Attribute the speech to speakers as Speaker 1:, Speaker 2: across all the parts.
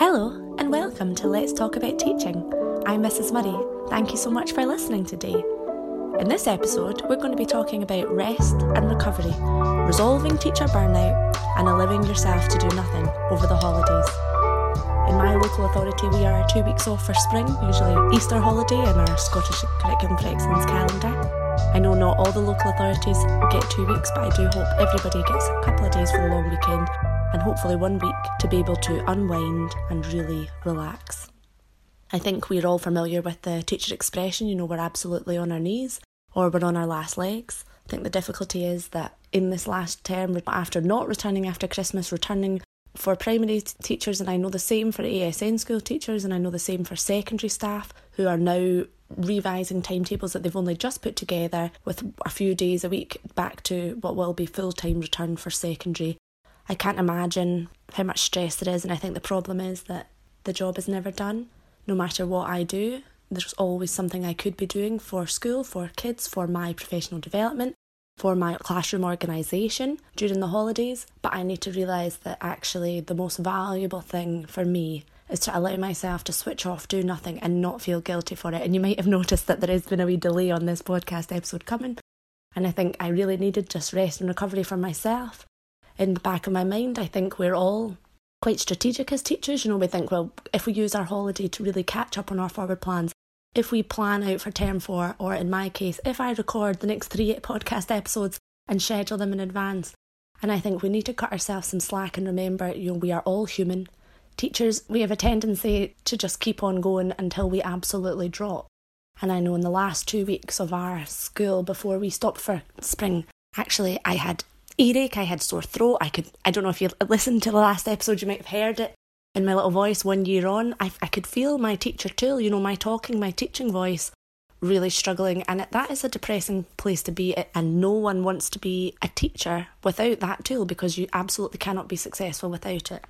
Speaker 1: Hello, and welcome to Let's Talk About Teaching. I'm Mrs. Murray. Thank you so much for listening today. In this episode, we're going to be talking about rest and recovery, resolving teacher burnout, and allowing yourself to do nothing over the holidays. In my local authority, we are two weeks off for spring, usually Easter holiday in our Scottish Curriculum for Excellence calendar. I know not all the local authorities get two weeks, but I do hope everybody gets a couple of days for the long weekend and hopefully one week to be able to unwind and really relax. I think we're all familiar with the teacher expression, you know, we're absolutely on our knees or we're on our last legs. I think the difficulty is that in this last term, after not returning after Christmas, returning for primary teachers, and I know the same for ASN school teachers, and I know the same for secondary staff who are now revising timetables that they've only just put together with a few days a week back to what will be full time return for secondary. I can't imagine how much stress there is, and I think the problem is that the job is never done. No matter what I do, there's always something I could be doing for school, for kids, for my professional development, for my classroom organisation during the holidays. But I need to realise that actually the most valuable thing for me is to allow myself to switch off, do nothing, and not feel guilty for it. And you might have noticed that there has been a wee delay on this podcast episode coming. And I think I really needed just rest and recovery for myself. In the back of my mind, I think we're all quite strategic as teachers. You know, we think, well, if we use our holiday to really catch up on our forward plans, if we plan out for term four, or in my case, if I record the next three podcast episodes and schedule them in advance. And I think we need to cut ourselves some slack and remember, you know, we are all human teachers, we have a tendency to just keep on going until we absolutely drop. And I know in the last two weeks of our school before we stopped for spring, actually, I had earache, I had sore throat. I could, I don't know if you listened to the last episode, you might have heard it in my little voice one year on. I, I could feel my teacher tool, you know, my talking, my teaching voice really struggling. And that is a depressing place to be. And no one wants to be a teacher without that tool because you absolutely cannot be successful without it.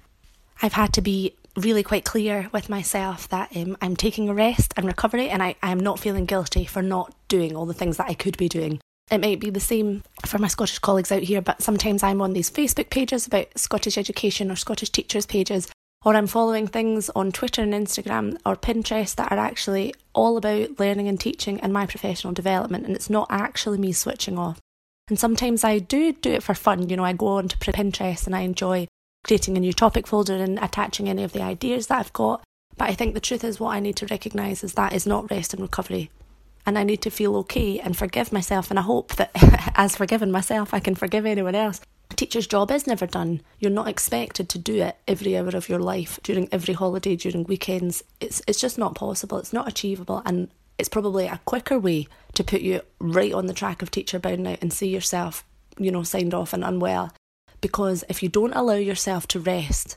Speaker 1: I've had to be really quite clear with myself that um, I'm taking a rest and recovery, and I, I'm not feeling guilty for not doing all the things that I could be doing. It might be the same for my Scottish colleagues out here, but sometimes I'm on these Facebook pages about Scottish education or Scottish teachers pages, or I'm following things on Twitter and Instagram or Pinterest that are actually all about learning and teaching and my professional development, and it's not actually me switching off. And sometimes I do do it for fun. You know, I go on to Pinterest and I enjoy creating a new topic folder and attaching any of the ideas that I've got. But I think the truth is, what I need to recognise is that is not rest and recovery. And I need to feel okay and forgive myself. And I hope that, as forgiven myself, I can forgive anyone else. A teacher's job is never done. You're not expected to do it every hour of your life, during every holiday, during weekends. It's, it's just not possible. It's not achievable. And it's probably a quicker way to put you right on the track of teacher burnout and see yourself, you know, signed off and unwell because if you don't allow yourself to rest,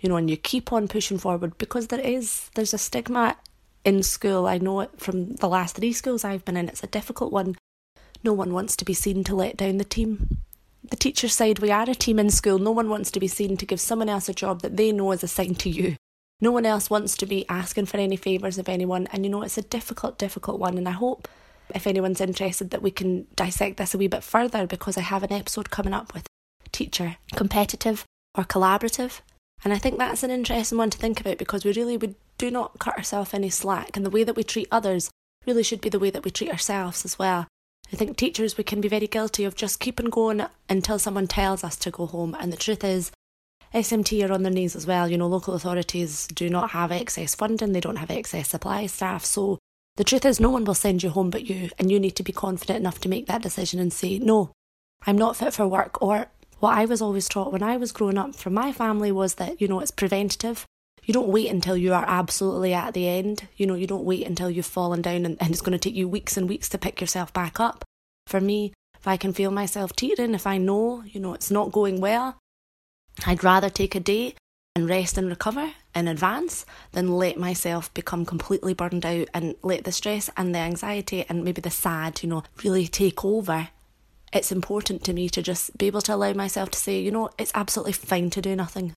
Speaker 1: you know, and you keep on pushing forward, because there is there's a stigma in school. I know it from the last three schools I've been in. It's a difficult one. No one wants to be seen to let down the team. The teacher side, we are a team in school. No one wants to be seen to give someone else a job that they know is assigned to you. No one else wants to be asking for any favours of anyone. And you know, it's a difficult, difficult one. And I hope if anyone's interested that we can dissect this a wee bit further because I have an episode coming up with teacher, competitive or collaborative? And I think that's an interesting one to think about because we really we do not cut ourselves any slack, and the way that we treat others really should be the way that we treat ourselves as well. I think teachers we can be very guilty of just keeping going until someone tells us to go home, and the truth is, SMT are on their knees as well. You know, local authorities do not have excess funding, they don't have excess supply staff, so the truth is, no one will send you home but you, and you need to be confident enough to make that decision and say, No, I'm not fit for work, or what I was always taught when I was growing up from my family was that, you know, it's preventative. You don't wait until you are absolutely at the end. You know, you don't wait until you've fallen down and, and it's going to take you weeks and weeks to pick yourself back up. For me, if I can feel myself teetering, if I know, you know, it's not going well, I'd rather take a day and rest and recover in advance than let myself become completely burned out and let the stress and the anxiety and maybe the sad, you know, really take over it's important to me to just be able to allow myself to say, you know, it's absolutely fine to do nothing.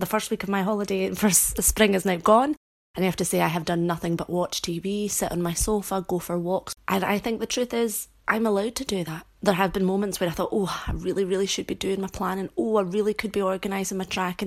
Speaker 1: The first week of my holiday for spring is now gone, and I have to say I have done nothing but watch TV, sit on my sofa, go for walks. And I think the truth is, I'm allowed to do that. There have been moments where I thought, oh, I really, really should be doing my planning. Oh, I really could be organising my track.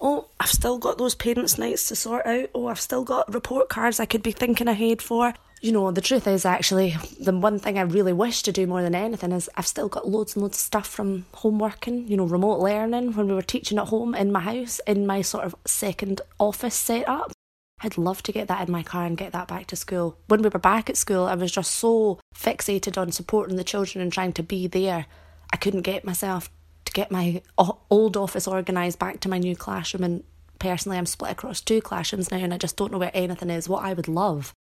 Speaker 1: And Oh, I've still got those parents' nights to sort out. Oh, I've still got report cards I could be thinking ahead for. You know, the truth is actually, the one thing I really wish to do more than anything is I've still got loads and loads of stuff from home working, you know, remote learning when we were teaching at home in my house, in my sort of second office setup. I'd love to get that in my car and get that back to school. When we were back at school, I was just so fixated on supporting the children and trying to be there. I couldn't get myself to get my old office organised back to my new classroom. And personally, I'm split across two classrooms now, and I just don't know where anything is. What I would love,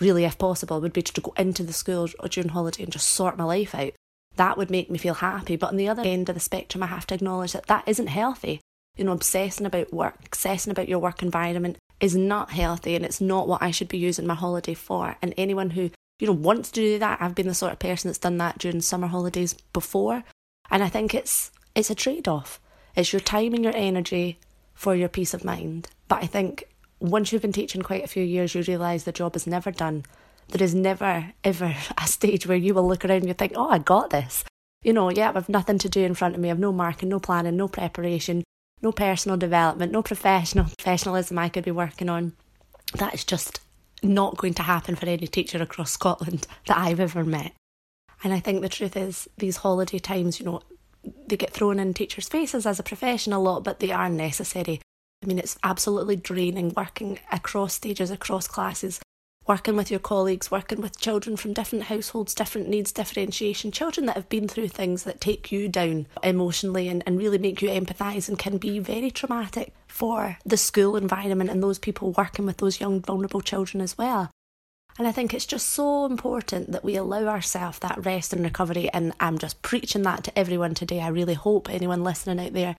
Speaker 1: really, if possible, would be to go into the school during holiday and just sort my life out. That would make me feel happy. But on the other end of the spectrum, I have to acknowledge that that isn't healthy. You know, obsessing about work, obsessing about your work environment is not healthy and it's not what I should be using my holiday for. And anyone who, you know, wants to do that, I've been the sort of person that's done that during summer holidays before. And I think it's it's a trade off. It's your time and your energy for your peace of mind. But I think once you've been teaching quite a few years, you realise the job is never done. There is never, ever a stage where you will look around and you think, oh, I got this. You know, yeah, I've nothing to do in front of me. I've no marking, no planning, no preparation, no personal development, no professional professionalism I could be working on. That is just not going to happen for any teacher across Scotland that I've ever met. And I think the truth is, these holiday times, you know, they get thrown in teachers' faces as a profession a lot, but they are necessary. I mean, it's absolutely draining working across stages, across classes, working with your colleagues, working with children from different households, different needs, differentiation, children that have been through things that take you down emotionally and, and really make you empathise and can be very traumatic for the school environment and those people working with those young, vulnerable children as well. And I think it's just so important that we allow ourselves that rest and recovery. And I'm just preaching that to everyone today. I really hope anyone listening out there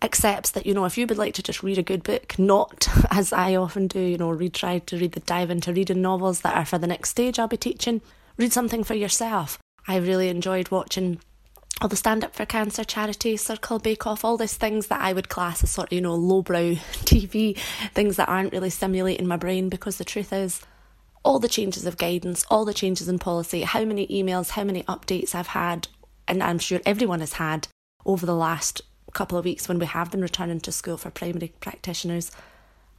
Speaker 1: accepts that, you know, if you would like to just read a good book, not as I often do, you know, read, try to read the dive into reading novels that are for the next stage I'll be teaching, read something for yourself. I really enjoyed watching all the Stand Up for Cancer charity, Circle Bake Off, all these things that I would class as sort of, you know, lowbrow TV, things that aren't really stimulating my brain because the truth is, all the changes of guidance, all the changes in policy, how many emails, how many updates I've had, and I'm sure everyone has had over the last couple of weeks when we have been returning to school for primary practitioners,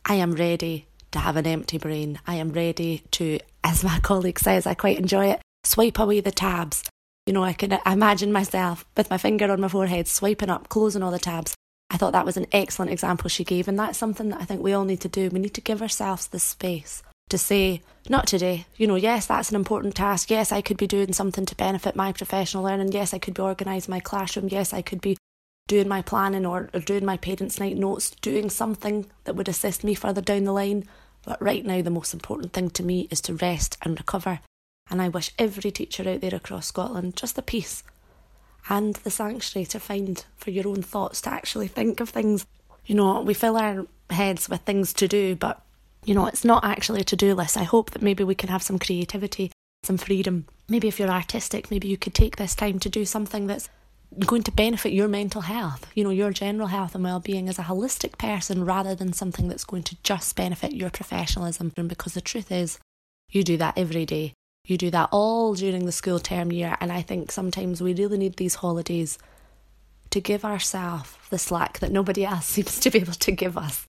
Speaker 1: I am ready to have an empty brain. I am ready to, as my colleague says, I quite enjoy it, swipe away the tabs. You know, I can imagine myself with my finger on my forehead, swiping up, closing all the tabs. I thought that was an excellent example she gave, and that's something that I think we all need to do. We need to give ourselves the space to say, not today. You know, yes, that's an important task. Yes, I could be doing something to benefit my professional learning. Yes, I could be organising my classroom. Yes, I could be doing my planning or, or doing my parents' night notes, doing something that would assist me further down the line. But right now, the most important thing to me is to rest and recover. And I wish every teacher out there across Scotland just the peace and the sanctuary to find for your own thoughts to actually think of things. You know, we fill our heads with things to do, but you know, it's not actually a to do list. I hope that maybe we can have some creativity, some freedom. Maybe if you're artistic, maybe you could take this time to do something that's going to benefit your mental health, you know, your general health and well being as a holistic person rather than something that's going to just benefit your professionalism. Because the truth is, you do that every day. You do that all during the school term year. And I think sometimes we really need these holidays to give ourselves the slack that nobody else seems to be able to give us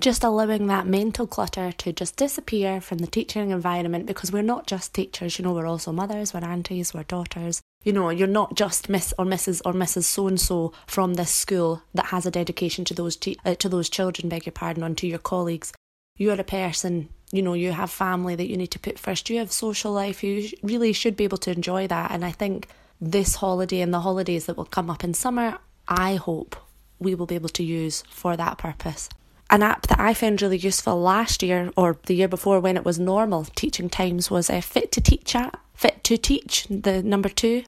Speaker 1: just allowing that mental clutter to just disappear from the teaching environment because we're not just teachers, you know, we're also mothers, we're aunties, we're daughters. You know, you're not just Miss or Mrs. or Mrs. So and so from this school that has a dedication to those te- uh, to those children, beg your pardon, and to your colleagues. You're a person, you know, you have family that you need to put first. You have social life. You really should be able to enjoy that. And I think this holiday and the holidays that will come up in summer, I hope we will be able to use for that purpose an app that I found really useful last year or the year before when it was normal teaching times was a Fit to Teach app. Fit to Teach, the number two.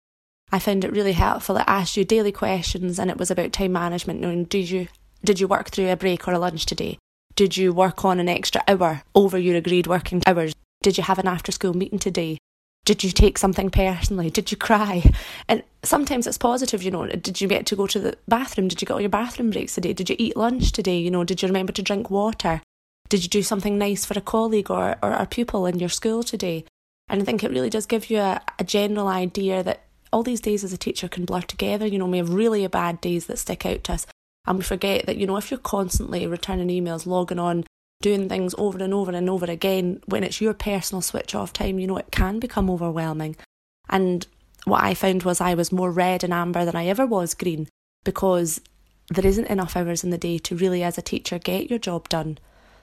Speaker 1: I found it really helpful. It asked you daily questions and it was about time management. Knowing did you did you work through a break or a lunch today? Did you work on an extra hour over your agreed working hours? Did you have an after school meeting today? Did you take something personally? Did you cry? And sometimes it's positive, you know. Did you get to go to the bathroom? Did you get all your bathroom breaks today? Did you eat lunch today? You know, did you remember to drink water? Did you do something nice for a colleague or, or a pupil in your school today? And I think it really does give you a, a general idea that all these days as a teacher can blur together. You know, we have really bad days that stick out to us. And we forget that, you know, if you're constantly returning emails, logging on, doing things over and over and over again, when it's your personal switch off time, you know, it can become overwhelming. And what I found was I was more red and amber than I ever was green because there isn't enough hours in the day to really, as a teacher, get your job done.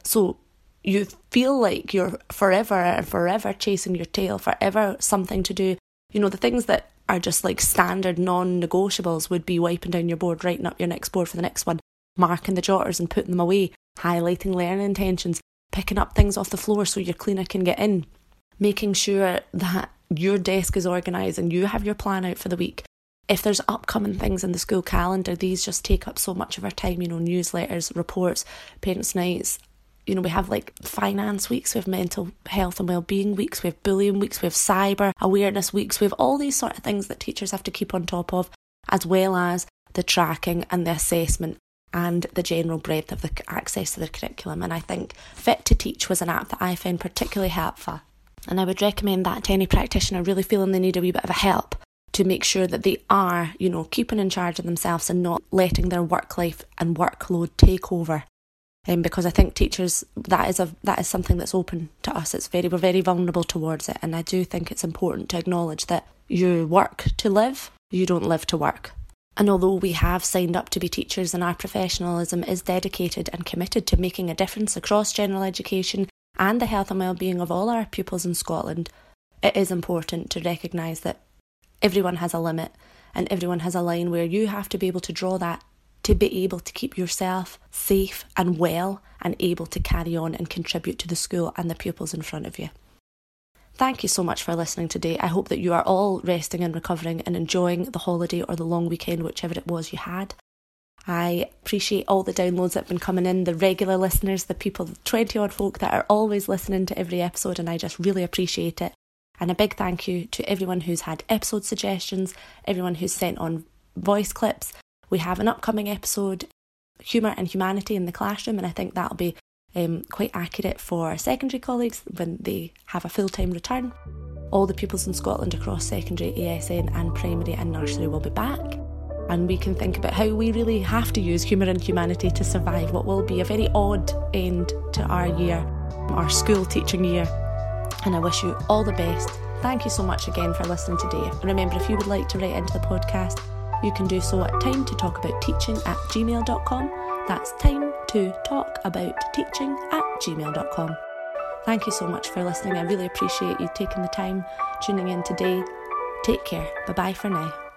Speaker 1: So you feel like you're forever and forever chasing your tail, forever something to do. You know, the things that are just like standard non negotiables would be wiping down your board, writing up your next board for the next one, marking the jotters and putting them away, highlighting learning intentions, picking up things off the floor so your cleaner can get in, making sure that your desk is organised and you have your plan out for the week. If there's upcoming things in the school calendar, these just take up so much of our time, you know, newsletters, reports, parents' nights. You know, we have like finance weeks, we have mental health and well-being weeks, we have bullying weeks, we have cyber awareness weeks, we have all these sort of things that teachers have to keep on top of, as well as the tracking and the assessment and the general breadth of the access to the curriculum. And I think Fit to Teach was an app that I found particularly helpful. And I would recommend that to any practitioner really feeling they need a wee bit of a help to make sure that they are, you know, keeping in charge of themselves and not letting their work life and workload take over. Um, because I think teachers that is a that is something that's open to us. It's very we're very vulnerable towards it, and I do think it's important to acknowledge that you work to live, you don't live to work. And although we have signed up to be teachers and our professionalism is dedicated and committed to making a difference across general education and the health and well-being of all our pupils in Scotland, it is important to recognise that everyone has a limit and everyone has a line where you have to be able to draw that to be able to keep yourself safe and well and able to carry on and contribute to the school and the pupils in front of you. Thank you so much for listening today. I hope that you are all resting and recovering and enjoying the holiday or the long weekend, whichever it was you had. I appreciate all the downloads that have been coming in, the regular listeners, the people, the 20 odd folk that are always listening to every episode, and I just really appreciate it. And a big thank you to everyone who's had episode suggestions, everyone who's sent on voice clips. We have an upcoming episode, Humour and Humanity in the Classroom, and I think that'll be um, quite accurate for secondary colleagues when they have a full time return. All the pupils in Scotland across secondary, ASN, and primary and nursery will be back. And we can think about how we really have to use humour and humanity to survive what will be a very odd end to our year, our school teaching year. And I wish you all the best. Thank you so much again for listening today. And remember, if you would like to write into the podcast, you can do so at time to talk about teaching at gmail.com. That's time to talk about teaching at gmail.com. Thank you so much for listening. I really appreciate you taking the time tuning in today. Take care. Bye bye for now.